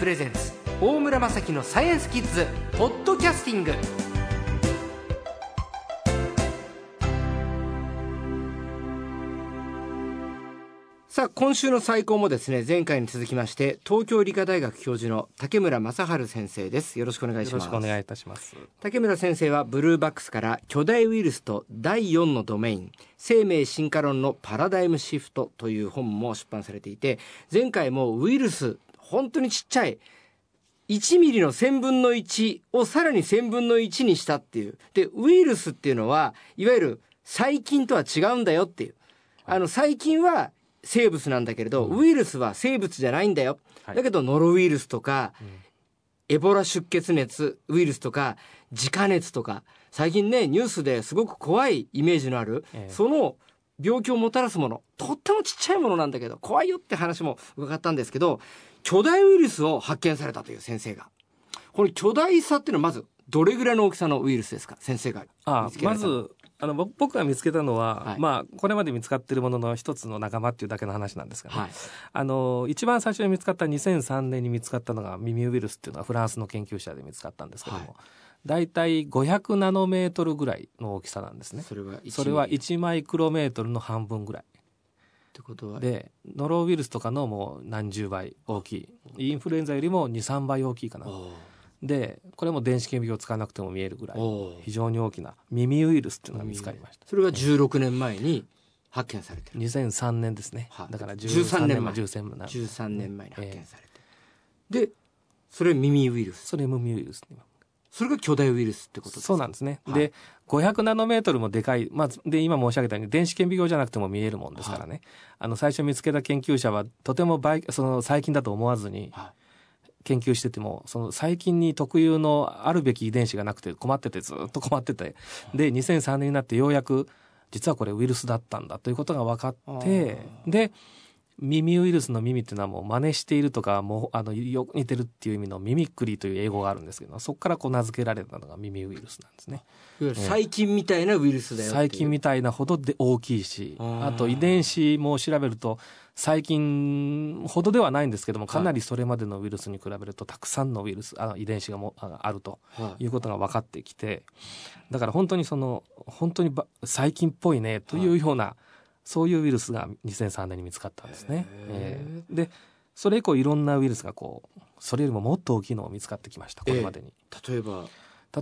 プレゼンツ大村雅樹のサイエンスキッズポッドキャスティング。さあ今週の最高もですね前回に続きまして東京理科大学教授の竹村正治先生です。よろしくお願いします。よろしくお願いいたします。竹村先生はブルーバックスから巨大ウイルスと第4のドメイン生命進化論のパラダイムシフトという本も出版されていて前回もウイルス本当にちっちゃい。1ミリの1000分の1をさらに1000分の1にしたっていう。でウイルスっていうのはいわゆる細菌とは違うんだよっていう。あの細菌は生物なんだけれど、ウイルスは生物じゃないんだよ。はい、だけどノロウイルスとか、うん、エボラ出血熱ウイルスとか自家熱とか。最近ねニュースですごく怖いイメージのある、ええ、その病気をもたらすもの。とってもちっちゃいものなんだけど怖いよって話も伺ったんですけど巨大ウイルスを発見されたという先生が。この巨大さっていうのはまずどれぐらいの大きさのウイルスですか？先生があまずあの僕が見つけたのは、はい、まあこれまで見つかっているものの一つの仲間っていうだけの話なんですが、ねはい、あの一番最初に見つかった2003年に見つかったのが耳ウイルスっていうのはフランスの研究者で見つかったんですけども、はい、大体500ナノメートルぐらいの大きさなんですね。それはそれは1マイクロメートルの半分ぐらい。ってことは？でノロウイルスとかのもう何十倍大きい。インフルエンザよりも23倍大きいかな。でこれも電子顕微鏡を使わなくても見えるぐらい非常に大きな耳ウイルスっていうのが見つかりました。それは16年前に発見されてる。2003年ですね、はだから13年前。13年前。13年前に発見されて、えー、でそれ耳ウイルス。それ耳ウイルスそれが巨大ウイルスってことそうなんですね、はい、で500ナノメートルもでかい、まあ、で今申し上げたように電子顕微鏡じゃなくても見えるもんですからね、はい、あの最初見つけた研究者はとてもその細菌だと思わずに、はい研究しててもその細菌に特有のあるべき遺伝子がなくて困っててずっと困ってて。で2003年になってようやく実はこれウイルスだったんだということが分かってで耳ウイルスの耳っていうのはもう真似しているとかもうあのよく似てるっていう意味のミミックリーという英語があるんですけどそこからこう名付けられたのが耳ウイルスなんですね。細菌みたいなウイルスだよ細菌みたいなほどで大きいしあと遺伝子も調べると細菌ほどではないんですけどもかなりそれまでのウイルスに比べるとたくさんのウイルスあの遺伝子がもあるとい。うことが分かってきてだから本当にその本当に細菌っぽいねというような、そういうウイルスが2003年に見つかったんですね。えー、でそれ以降いろんなウイルスがこうそれよりももっと大きいのが見つかってきましたこれまでに。例えば？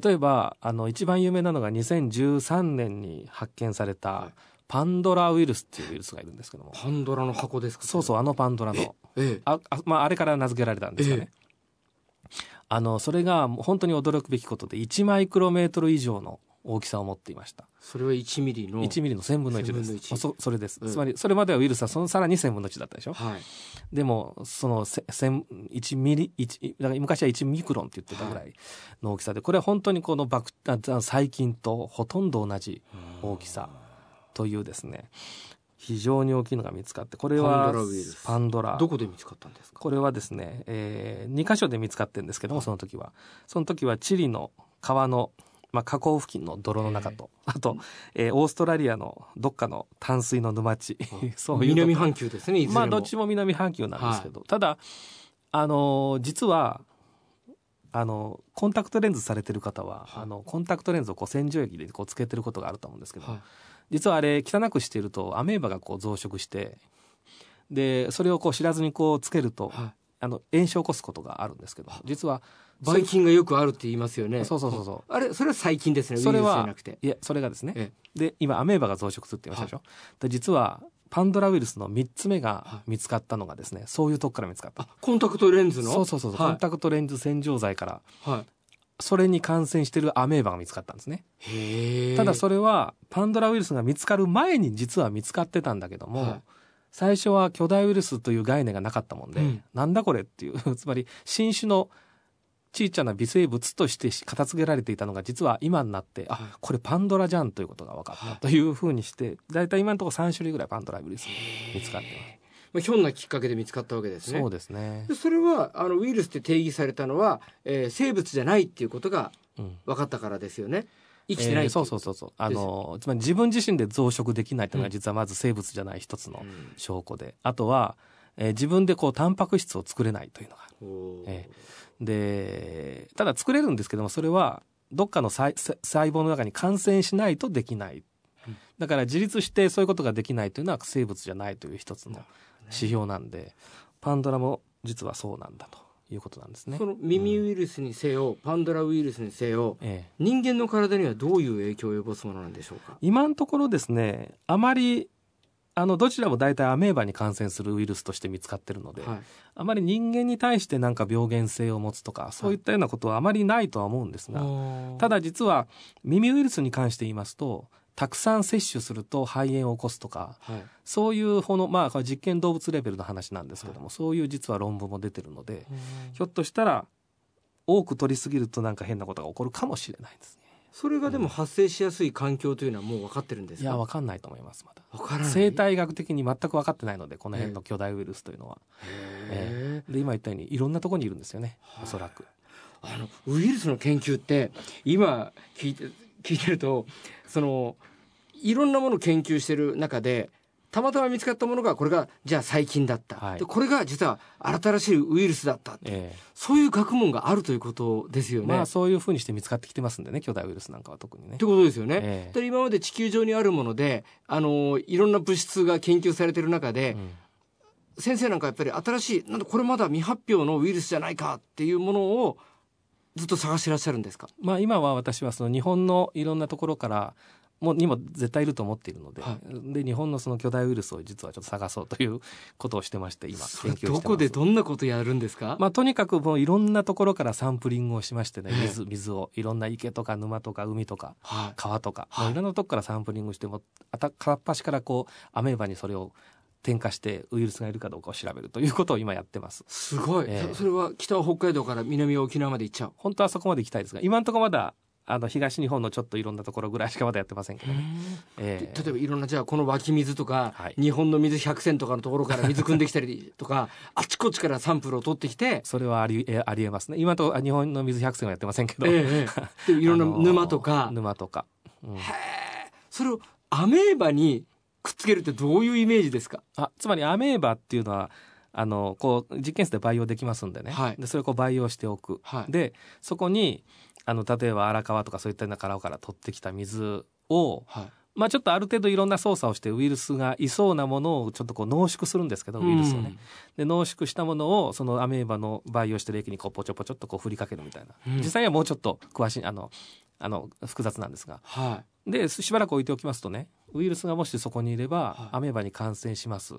例えばあの一番有名なのが2013年に発見された、はいパンドラウイルスっていうウイルスがいるんですけども。パンドラの箱ですか？そうそうあのパンドラの。ああ,、まあ、あれから名付けられたんですよね、あのそれが本当に驚くべきことで1マイクロメートル以上の大きさを持っていました。それは1ミリの1ミリの1000分の1です。そそれです、うん、つまりそれまではウイルスはそのさらに1000分の1だったでしょ、はい、でもその1ミリ1だから昔は1ミクロンって言ってたぐらいの大きさでこれは本当にこのバク細菌とほとんど同じ大きさというですね非常に大きいのが見つかってこれはパンドラどこで見つかったんですか？これはですね、えー、2箇所で見つかってるんですけどもその時は。その時はチリの川のまあ、河口付近の泥の中と、あと、えー、オーストラリアのどっかの淡水の沼地、そういう南半球ですねまあどっちも南半球なんですけど、はい、ただあのー、実はあのコンタクトレンズされてる方は、はい、あのコンタクトレンズをこう洗浄液でこうつけてることがあると思うんですけど、はい、実はあれ汚くしているとアメーバがこう増殖してでそれをこう知らずにこうつけると、はい、あの炎症を起こすことがあるんですけど実はばい菌がよくあるって言いますよね。そうそうそうそうあれそれは細菌ですねそれはいやそれがですね、で今アメーバが増殖するって言いましたでしょ、で実はパンドラウイルスの3つ目が見つかったのがですね、そういうとこから見つかった。コンタクトレンズの？そうそうそう、はい、コンタクトレンズ洗浄剤から、はい、それに感染しているアメーバが見つかったんですね。ただそれはパンドラウイルスが見つかる前に実は見つかってたんだけども、はい、最初は巨大ウイルスという概念がなかったもんで、うん、なんだこれっていう つまり新種の小さな微生物として片付けられていたのが実は今になって、あこれパンドラじゃんということが分かったというふうにして大体今のところ3種類ぐらいパンドラウイルス見つかってます。まあ、ひょんなきっかけで見つかったわけですね。そうですね。それはあのウイルスって定義されたのは、えー、生物じゃないっていうことが分かったからですよね。生きてない、えー、そうそうそうそう。あのつまり自分自身で増殖できないというのが実はまず生物じゃない一つの証拠で、うん、あとは、えー自分でこうタンパク質を作れないというのが。あるおー。えでただ作れるんですけどもそれはどっかの細胞の中に感染しないとできない。だから自立してそういうことができないというのは生物じゃないという一つの指標なんでパンドラも実はそうなんだということなんですね。そ。の耳ウイルスにせよ、パンドラウイルスにせよええ。人間の体にはどういう影響を及ぼすものなんでしょうか？今のところですねあまりあのどちらも大体アメーバに感染するウイルスとして見つかってるので、はい。あまり人間に対してなんか病原性を持つとかそういったようなことはあまりないとは思うんですが、ただ実は耳ウイルスに関して言いますとたくさん摂取すると肺炎を起こすとかはい。そういうほのまあ実験動物レベルの話なんですけども、そういう実は論文も出てるのでひょっとしたら多く取りすぎるとなんか変なことが起こるかもしれないですね。それがでも発生しやすい環境というのはもう分かってるんですか？いやわかんないと思いますまだ。分からない。生態学的に全く分かってないのでこの辺の巨大ウイルスというのは。へーで今言ったようにいろんなところにいるんですよねはいおそらく。あのウイルスの研究って今聞いて聞いてるとそのいろんなものを研究してる中でたまたま見つかったものがこれがじゃあ細菌だった、はいでこれが実は新しいウイルスだったえそういう学問があるということですよね。えまあそういうふうにして見つかってきてますんでね巨大ウイルスなんかは特にねって。ことですよね。ええで今まで地球上にあるものであのいろんな物質が研究されてる中で、うん先生なんかやっぱり新しいなんだこれまだ未発表のウイルスじゃないかっていうものをずっと探してらっしゃるんですか？まあ今は私はその日本のいろんなところからもうにも絶対いると思っているので、はで日本のその巨大ウイルスを実はちょっと探そうということをしてまして今研究してます。どこでどんなことやるんですか？まあ、とにかくもういろんなところからサンプリングをしましてねええ水水をいろんな池とか沼とか海とかはい。川とか、はいまあいろんなとこからサンプリングしてもあた片っ端からこうアメーバにそれを添加してウイルスがいるかどうかを調べるということを今やってます。すごい、ええ。そそれは北は北海道から南は沖縄まで行っちゃう？本当はそこまで行きたいですが今のところまだあの東日本のちょっといろんなところぐらいしかまだやってませんけどね。ええ。例えばいろんなじゃあこの湧き水とか、はい。日本の水100選とかのところから水汲んできたりとか あちこちからサンプルを取ってきて、それはありえありえますね。今のと日本の水百選はやってませんけど、ええええ。でいろんな沼とか、沼とか、うん。それをアメーバにくっつけるってどういうイメージですか？あつまりアメーバっていうのはあのこう実験室で培養できますんでね、はい。でそれをこう培養しておく、はい。でそこにあの例えば荒川とかそういったような川から取ってきた水を、はい。まあ、ちょっとある程度いろんな操作をしてウイルスがいそうなものをちょっとこう濃縮するんですけどウイルスをね、で濃縮したものをそのアメーバの培養してる液にこうポチョポチョっとこう振りかけるみたいな、うん。実際はもうちょっと詳しいあのあの複雑なんですが。はでしばらく置いておきますとねウイルスがもしそこにいれば、はい。アメーバに感染します、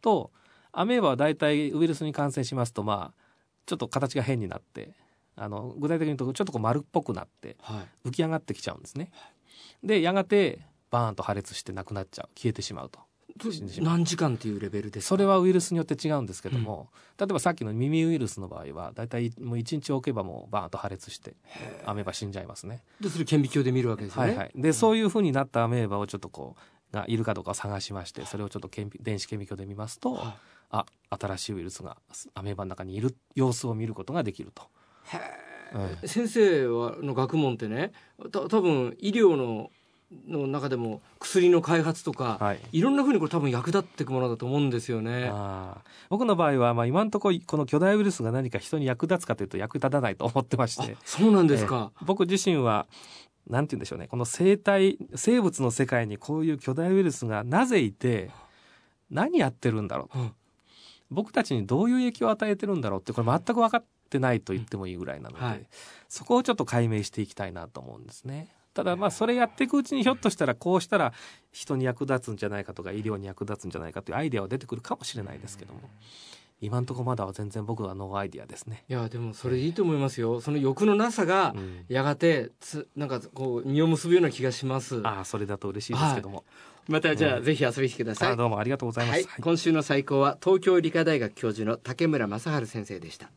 とアメーバは大体ウイルスに感染しますとまあちょっと形が変になってあの具体的に言うとちょっとこう丸っぽくなっていはい。浮き上がってきちゃうんですね。でやがてバーンと破裂してなくなっちゃう。消えてしまうと。何時間っていうレベルでそれはウイルスによって違うんですけども、例えばさっきの耳ウイルスの場合は大体もう1日置けばもうバーンと破裂してアメーバ死んじゃいますね。でそれ顕微鏡で見るわけですよね、はいはい、でそういうふうになったアメーバをちょっとこうがいるかどうかを探しましてそれをちょっと顕微電子顕微鏡で見ますと、はい。あ新しいウイルスがアメーバの中にいる様子を見ることができると。うん。先生はの学問ってねた多分医療のの中でも薬の開発とか、はい。いろんなふうにこれ多分役立っていくものだと思うんですよね。僕の場合は、まあ、今のところこの巨大ウイルスが何か人に役立つかというと役立たないと思ってましあてそうなんですか。えー僕自身はなんて言うんでしょうね。この生態生物の世界にこういう巨大ウイルスがなぜいて何やってるんだろう。うん。僕たちにどういう影響を与えてるんだろうってこれ全く分かってないと言ってもいいぐらいなので、はい。そこをちょっと解明していきたいなと思うんですね。ただまあそれやっていくうちにひょっとしたらこうしたら人に役立つんじゃないかとか医療に役立つんじゃないかというアイデアは出てくるかもしれないですけども今のところまだは全然僕はノーアイデアですね。いやでもそれでいいと思いますよ。その欲のなさがうんやがてつなんかこう実を結ぶような気がします。ああそれだと嬉しいですけども、またじゃあ、うんぜひ遊びに来てください。あどうもありがとうございます。はい、今週の最高は東京理科大学教授の竹村正治先生でした。